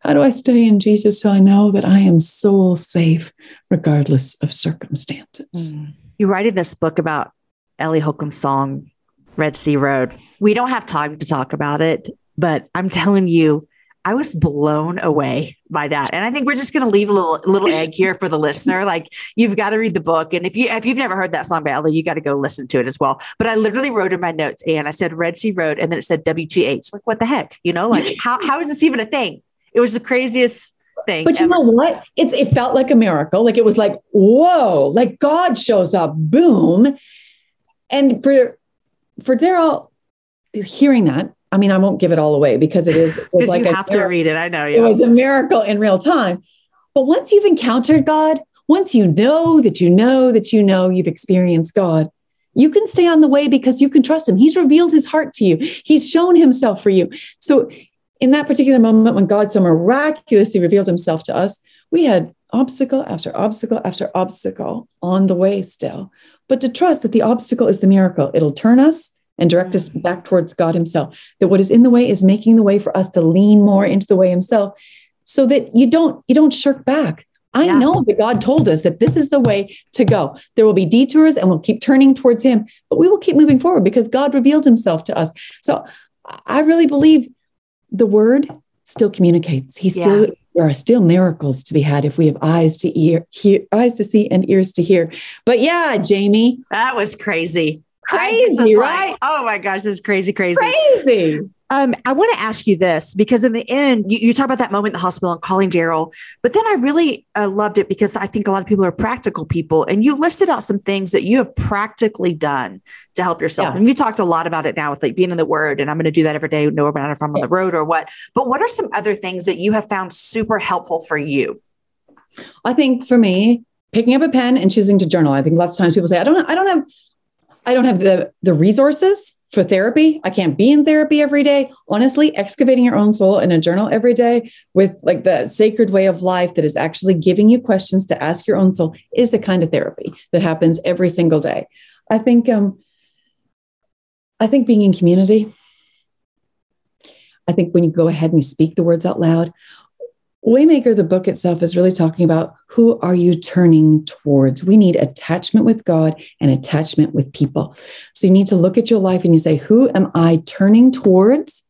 How do I stay in Jesus so I know that I am soul safe regardless of circumstances? Mm. You write in this book about Ellie Holcomb's song, Red Sea Road. We don't have time to talk about it, but I'm telling you, I was blown away by that. And I think we're just going to leave a little little egg here for the listener. Like you've got to read the book. And if you if you've never heard that song by Ellie, you got to go listen to it as well. But I literally wrote in my notes and I said Red Sea Road and then it said WTH. Like what the heck? You know, like how how is this even a thing? It was the craziest thing. But you ever. know what? It, it felt like a miracle. Like it was like, whoa, like God shows up, boom. And for for Darryl, hearing that, I mean, I won't give it all away because it is because like you have to read it. I know. Yeah. It was a miracle in real time. But once you've encountered God, once you know that you know that you know you've experienced God, you can stay on the way because you can trust him. He's revealed his heart to you. He's shown himself for you. So in that particular moment when God so miraculously revealed himself to us, we had obstacle after obstacle after obstacle on the way still. But to trust that the obstacle is the miracle, it'll turn us and direct us back towards God Himself. That what is in the way is making the way for us to lean more into the way Himself, so that you don't you don't shirk back. I yeah. know that God told us that this is the way to go. There will be detours and we'll keep turning towards Him, but we will keep moving forward because God revealed Himself to us. So I really believe the word still communicates. He still yeah. there are still miracles to be had if we have eyes to ear, hear, eyes to see and ears to hear. But yeah, Jamie, that was crazy. Crazy, right? Like, oh my gosh, this is crazy, crazy, crazy. Um, I want to ask you this because in the end, you, you talk about that moment in the hospital and calling Darryl, but then I really uh, loved it because I think a lot of people are practical people, and you listed out some things that you have practically done to help yourself. Yeah. And you talked a lot about it now with like being in the Word, and I'm going to do that every day, no matter if I'm on the road or what. But what are some other things that you have found super helpful for you? I think for me, picking up a pen and choosing to journal. I think lots of times people say, "I don't, I don't have." I don't have the the resources. for therapy. I can't be in therapy every day. Honestly, excavating your own soul in a journal every day with like the sacred way of life that is actually giving you questions to ask your own soul is the kind of therapy that happens every single day. I think um I think being in community I think when you go ahead and you speak the words out loud, Waymaker, the book itself, is really talking about who are you turning towards? We need attachment with God and attachment with people. So you need to look at your life and you say, who am I turning towards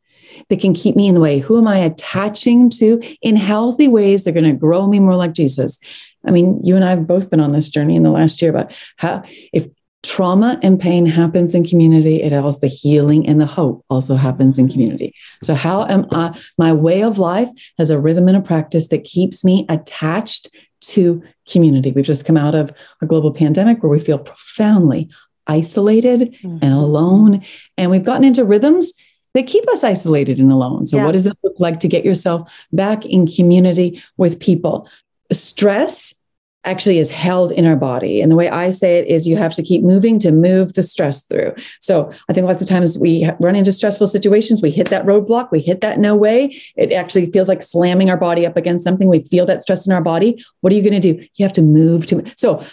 that can keep me in the way? Who am I attaching to in healthy ways that are going to grow me more like Jesus? I mean, you and I have both been on this journey in the last year about how if trauma and pain happens in community. It also the healing and the hope also happens in community. So how am i my way of life has a rhythm and a practice that keeps me attached to community. We've just come out of a global pandemic where we feel profoundly isolated mm-hmm. and alone and we've gotten into rhythms that keep us isolated and alone. So yeah. what does it look like to get yourself back in community with people? Stress actually is held in our body. And the way I say it is you have to keep moving to move the stress through. So I think lots of times we run into stressful situations, we hit that roadblock, we hit that no way. It actually feels like slamming our body up against something. We feel that stress in our body. What are you going to do? You have to move to. So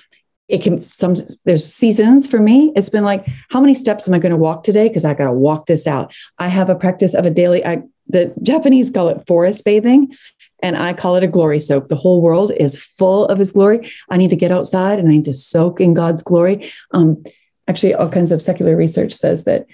it can some there's seasons for me it's been like how many steps am i going to walk today because i got to walk this out i have a practice of a daily I, the japanese call it forest bathing and I call it a glory soak. The whole world is full of His glory. I need to get outside and I need to soak in God's glory. Um, actually, all kinds of secular research says that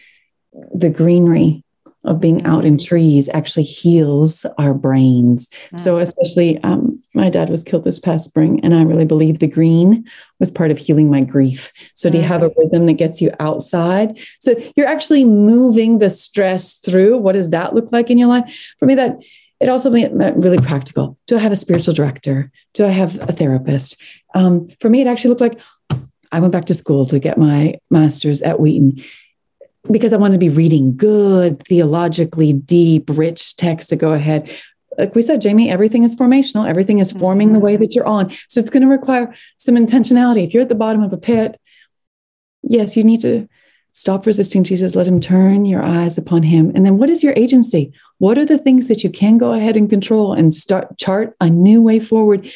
the greenery of being out in trees actually heals our brains. Mm-hmm. So, especially, um, my dad was killed this past spring, and I really believe the green was part of healing my grief. So, mm-hmm. do you have a mm-hmm. rhythm that gets you outside? So, you're actually moving the stress through. What does that look like in your life? For me, that it also meant really practical. Do I have a spiritual director? Do I have a therapist? Um, for me, it actually looked like I went back to school to get my master's at Wheaton because I wanted to be reading good, theologically deep, rich text to go ahead. Like we said, Jamie, everything is formational. Everything is forming the way that you're on. So it's going to require some intentionality. If you're at the bottom of a pit, yes, you need to Stop resisting Jesus. Let him turn your eyes upon him. And then what is your agency? What are the things that you can go ahead and control and start chart a new way forward?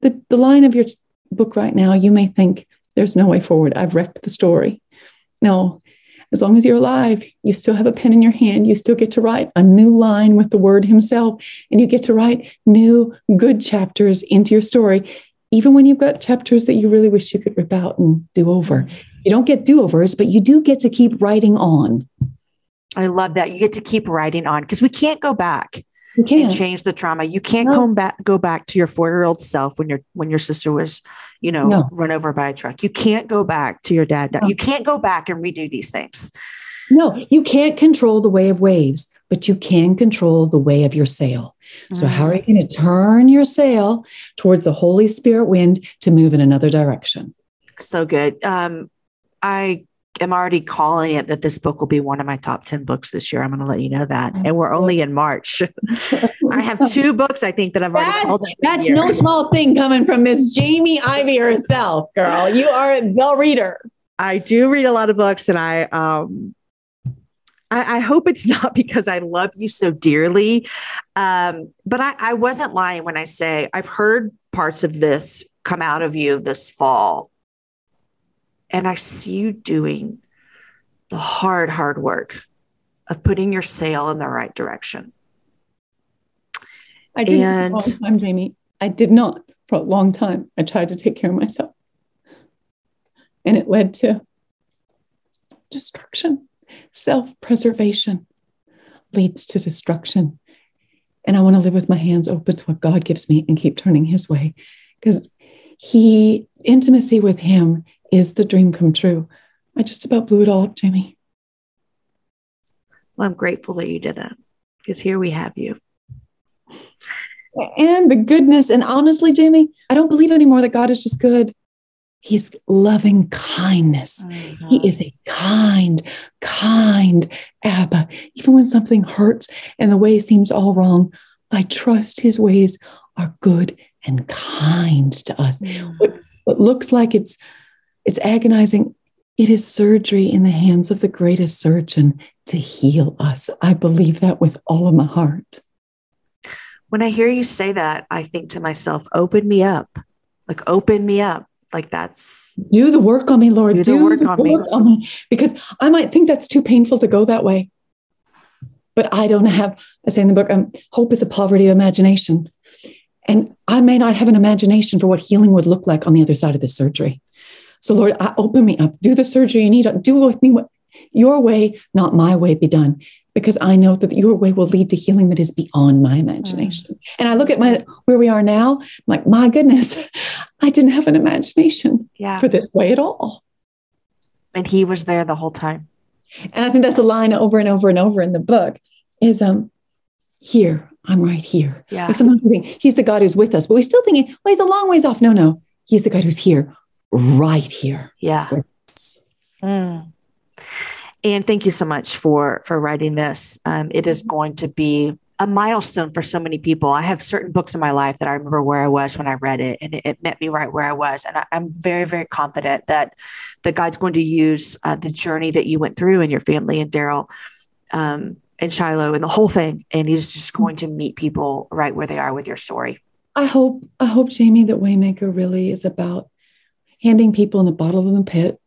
The, the line of your book right now, you may think there's no way forward. I've wrecked the story. No, as long as you're alive, you still have a pen in your hand. You still get to write a new line with the word himself, and you get to write new good chapters into your story, even when you've got chapters that you really wish you could rip out and do over. You don't get do overs, but you do get to keep writing on. I love that. You get to keep writing on because we can't go back you can't. and change the trauma. You can't no. come back, go back to your four year old self when your when your sister was, you know, no. run over by a truck. You can't go back to your dad. No. You can't go back and redo these things. No, you can't control the way of waves, but you can control the way of your sail. So, how are you mm. going to turn your sail towards the Holy Spirit wind to move in another direction? So good. Um, I am already calling it that this book will be one of my top 10 books this year. I'm going to let you know that. And we're only in March. I have two books I think that I've already that, called. That's no small thing coming from Miss Jamie Ivey herself, girl. You are a well reader. I do read a lot of books and I, um, I, I hope it's not because I love you so dearly. Um, but I, I wasn't lying when I say I've heard parts of this come out of you this fall and I see you doing the hard, hard work of putting your sail in the right direction. I did and, for a long time, Jamie. I did not for a long time. I tried to take care of myself. And it led to destruction. Self preservation leads to destruction. And I want to live with my hands open to what God gives me and keep turning His way because He, intimacy with Him is the dream come true. I just about blew it all up, Jamie. Well, I'm grateful that you didn't, because here we have you. And the goodness. And honestly, Jamie, I don't believe anymore that God is just good. He's loving kindness. Mm-hmm. He is a kind, kind Abba. Even when something hurts and the way seems all wrong, I trust his ways are good and kind to us. Mm-hmm. What, what looks like it's it's agonizing. it is surgery in the hands of the greatest surgeon to heal us. I believe that with all of my heart. When I hear you say that, I think to myself, open me up. Like, open me up. Like, that's. Do the work on me, Lord. Do, Do the work, on, work me. on me. Because I might think that's too painful to go that way. But I don't have, I say in the book, um, hope is a poverty of imagination. And I may not have an imagination for what healing would look like on the other side of the surgery. So, Lord, I open me up. Do the surgery you need. Do with me what your way, not my way, be done. Because I know that your way will lead to healing that is beyond my imagination. Mm. And I look at my where we are now, I'm like, my goodness, I didn't have an imagination yeah. for this way at all. And he was there the whole time. And I think that's a line over and over and over in the book is um here, I'm right here. Yeah. Like sometimes we think he's the God who's with us, but we're still thinking, well, he's a long ways off. No, no, he's the God who's here right here. Yeah. Mm. And thank you so much for for writing this. Um, it is going to be a milestone for so many people. I have certain books in my life that I remember where I was when I read it, and it, it met me right where I was. And I, am very, very confident that that God's going to use uh, the journey that you went through and your family and Darryl um, and Shiloh and the whole thing, and He's just going to meet people right where they are with your story. I hope, I hope, Jamie, that Waymaker really is about handing people in the bottom of the pit,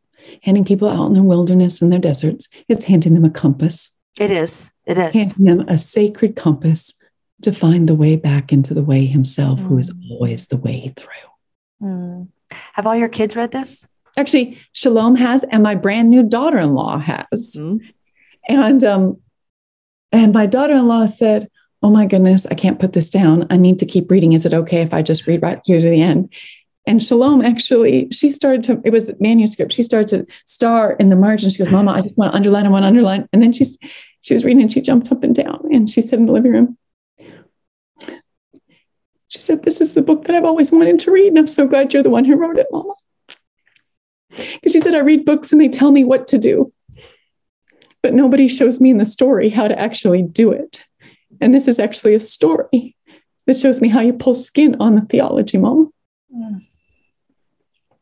handing people out in the wilderness and their deserts. It's handing them a compass. It is. It is. Handing them a sacred compass to find the way back into the way himself, mm. who is mm. always the way through. Mm. Have all your kids read this? Actually, Shalom has, and my brand new daughter-in-law has. Mm. And um, and my daughter-in-law said, Oh my goodness, I can't put this down. I need to keep reading. Is it okay if I just read right through to the end? And Shalom actually, she started to, it was the manuscript. She started to star in the margin. She goes, Mama, I just want to underline, I want to underline. And then she's, she was reading and she jumped up and down and she said in the living room, she said, This is the book that I've always wanted to read. And I'm so glad you're the one who wrote it, Mama. Because she said, I read books and they tell me what to do, but nobody shows me in the story how to actually do it. And this is actually a story that shows me how you pull skin on the theology, Mama. Mm.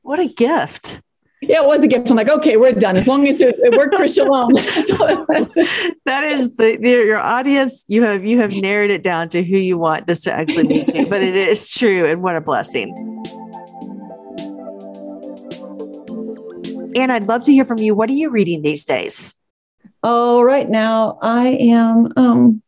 What a gift. Yeah, it was a gift. I'm like, okay, we're done. As long as it, it worked for Shalom. that is the, the, your audience. You have you have narrowed it down to who you want this to actually mean to. But it is true, and what a blessing. And I'd love to hear from you. What are you reading these days? Oh, right now I am um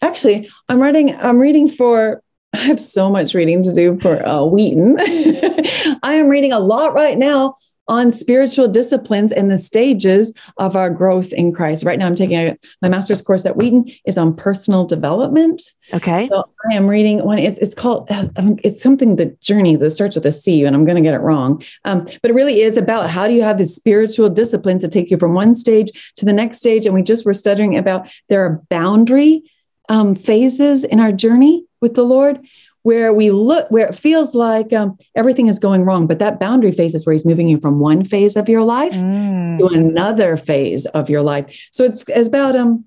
actually I'm reading I'm reading for I have so much reading to do for uh, Wheaton. I am reading a lot right now on spiritual disciplines and the stages of our growth in Christ. Right now, I'm taking a, my master's course at Wheaton is on personal development. Okay. So I am reading one. It's it's called um, it's something the journey that starts with a C, and I'm going to get it wrong. Um, but it really is about how do you have this spiritual discipline to take you from one stage to the next stage. And we just were studying about there are boundary um, phases in our journey with the Lord where we look where it feels like um, everything is going wrong but that boundary phase is where he's moving you from one phase of your life mm. to another phase of your life. So it's, it's about um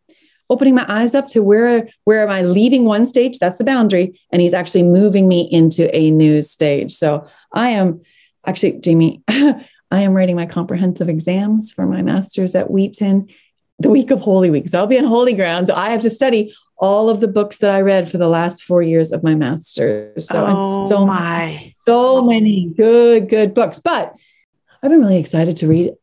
opening my eyes up to where where am i leaving one stage? That's the boundary. And he's actually moving me into a new stage. So i am actually jamie i am writing my comprehensive exams for my master's at wheaton the week of holy week. So i'll be on holy ground. So i have to study all of the books that I read for the last four years of my master's. So oh it's so my. so many good, good books. But I've been really excited to read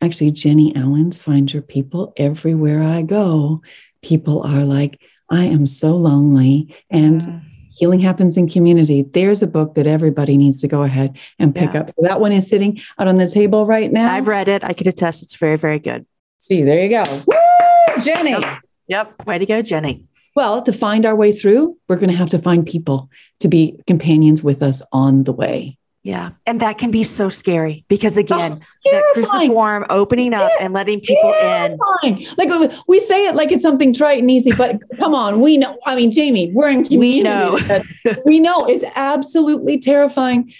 actually Jennie Allen's Find Your People. Everywhere I go, people are like, I am so lonely. And mm. healing happens in community. There's a book that everybody needs to go ahead and pick yeah. up. So that one is sitting out on the table right now. I've read it. I could attest it's very, very good. See, there you go. Woo, Jennie. Yep. yep. Way to go, Jennie. Well, to find our way through, we're going to have to find people to be companions with us on the way. Yeah. And that can be so scary because oh, again, oh, that cruciform opening up yeah, and letting people terrifying. in. Like oh, we say it like it's something trite and easy, but come on, we know. I mean, Jamie, we're in community. We know. we know it's absolutely terrifying.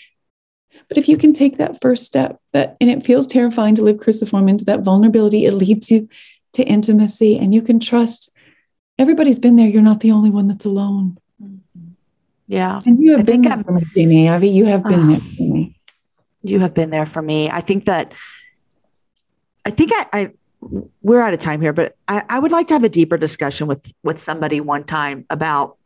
But if you can take that first step, that and it feels terrifying to live cruciform into that vulnerability, it leads you to intimacy and you can trust everybody's been there. You're not the only one that's alone. Yeah. And you have I been there I'm, for me. Ivey, you have been uh, there for me. You have been there for me. I think that I think I, I we're out of time here, but I, I would like to have a deeper discussion with with somebody one time about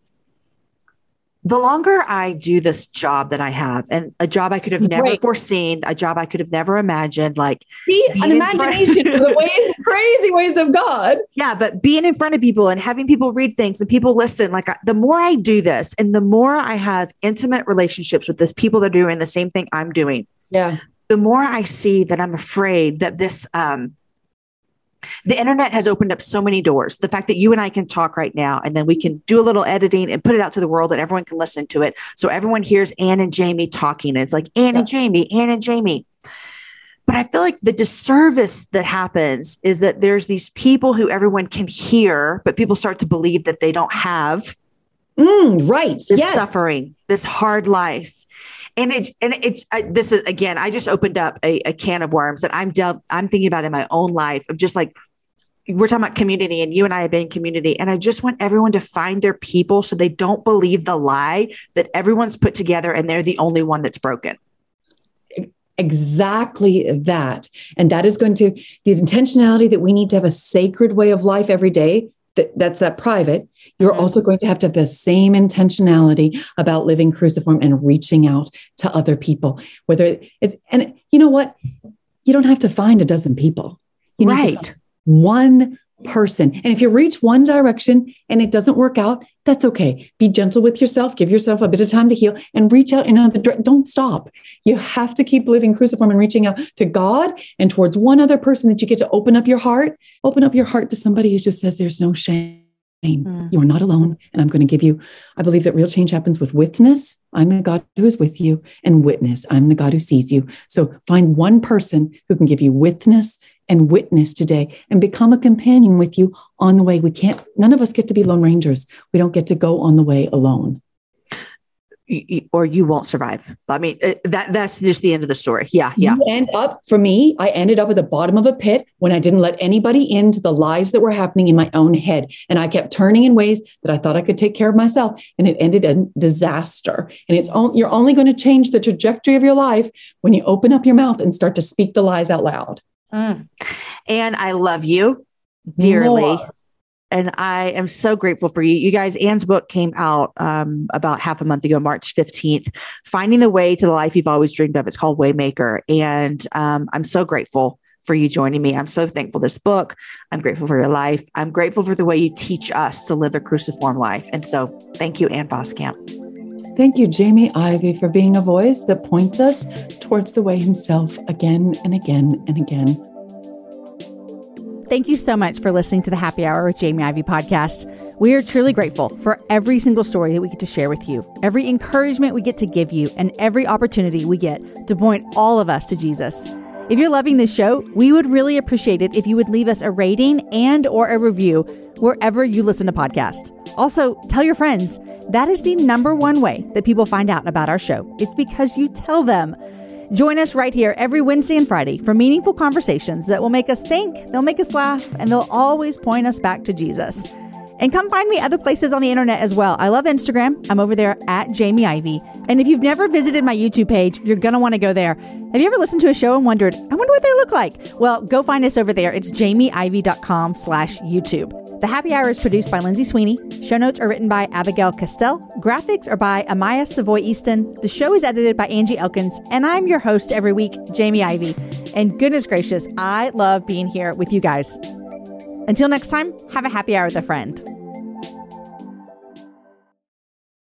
the longer I do this job that I have, and a job I could have never right. foreseen, a job I could have never imagined, like See, an imagination for the ways, crazy ways of God. Yeah, but being in front of people and having people read things and people listen, like the more I do this, and the more I have intimate relationships with this people that are doing the same thing I'm doing. Yeah. The more I see that I'm afraid that this um, the internet has opened up so many doors. The fact that you and I can talk right now, and then we can do a little editing and put it out to the world, and everyone can listen to it. So everyone hears Ann and Jamie talking. And it's like Ann yeah. and Jamie, Ann and Jamie. But I feel like the disservice that happens is that there's these people who everyone can hear, but people start to believe that they don't have mm, right this yes. suffering, this hard life and it's and it's uh, this is again i just opened up a, a can of worms that i'm del- i'm thinking about in my own life of just like we're talking about community and you and i have been in community and i just want everyone to find their people so they don't believe the lie that everyone's put together and they're the only one that's broken. Exactly that. And that is going to the intentionality that we need to have a sacred way of life every day that, that's that private, you're mm-hmm. also going to have to have the same intentionality about living cruciform and reaching out to other people. Whether it's, and you know what? You don't have to find a dozen people. You right. one person. And if you reach one direction and it doesn't work out, that's okay. Be gentle with yourself, give yourself a bit of time to heal and reach out in another direction. Don't stop. You have to keep living cruciform and reaching out to God and towards one other person that you get to open up your heart. Open up your heart to somebody who just says there's no shame. Mm. You are not alone. And I'm going to give you, I believe that real change happens with witness. I'm the God who is with you, and witness. I'm the God who sees you. So find one person who can give you witness and witness today and become a companion with you on the way. We can't, none of us get to be Lone Rangers. We don't get to go on the way alone. Or you won't survive. I mean, uh, that that's just the end of the story. Yeah, yeah. You end up for me. I ended up at the bottom of a pit when I didn't let anybody into the lies that were happening in my own head, and I kept turning in ways that I thought I could take care of myself, and it ended in disaster. And it's on, you're only going to change the trajectory of your life when you open up your mouth and start to speak the lies out loud. Mm. And I love you dearly. More. And I am so grateful for you. You guys, Ann's book came out um, about half a month ago, March 15th, Finding the Way to the Life You've Always Dreamed of. It's called Waymaker. And um, I'm so grateful for you joining me. I'm so thankful this book. I'm grateful for your life. I'm grateful for the way you teach us to live a cruciform life. And so thank you, Ann Voskamp. Thank you, Jamie Ivey, for being a voice that points us towards the way himself again and again and again. Thank you so much for listening to the Happy Hour with Jamie Ivey podcast. We are truly grateful for every single story that we get to share with you, every encouragement we get to give you, and every opportunity we get to point all of us to Jesus. If you're loving this show, we would really appreciate it if you would leave us a rating and or a review wherever you listen to podcasts. Also, tell your friends. That is the number one way that people find out about our show. It's because you tell them. Join us right here every Wednesday and Friday for meaningful conversations that will make us think, they'll make us laugh, and they'll always point us back to Jesus. And come find me other places on the internet as well. I love Instagram. I'm over there at Jamie Ivey. And if you've never visited my YouTube page, you're going to want to go there. Have you ever listened to a show and wondered, I wonder what they look like? Well, go find us over there. It's jamieivey.com slash YouTube. The Happy Hour is produced by Lindsay Sweeney. Show notes are written by Abigail Castell. Graphics are by Amaya Savoy Easton. The show is edited by Angie Elkins. And I'm your host every week, Jamie Ivey. And goodness gracious, I love being here with you guys. Until next time, have a happy hour with a friend.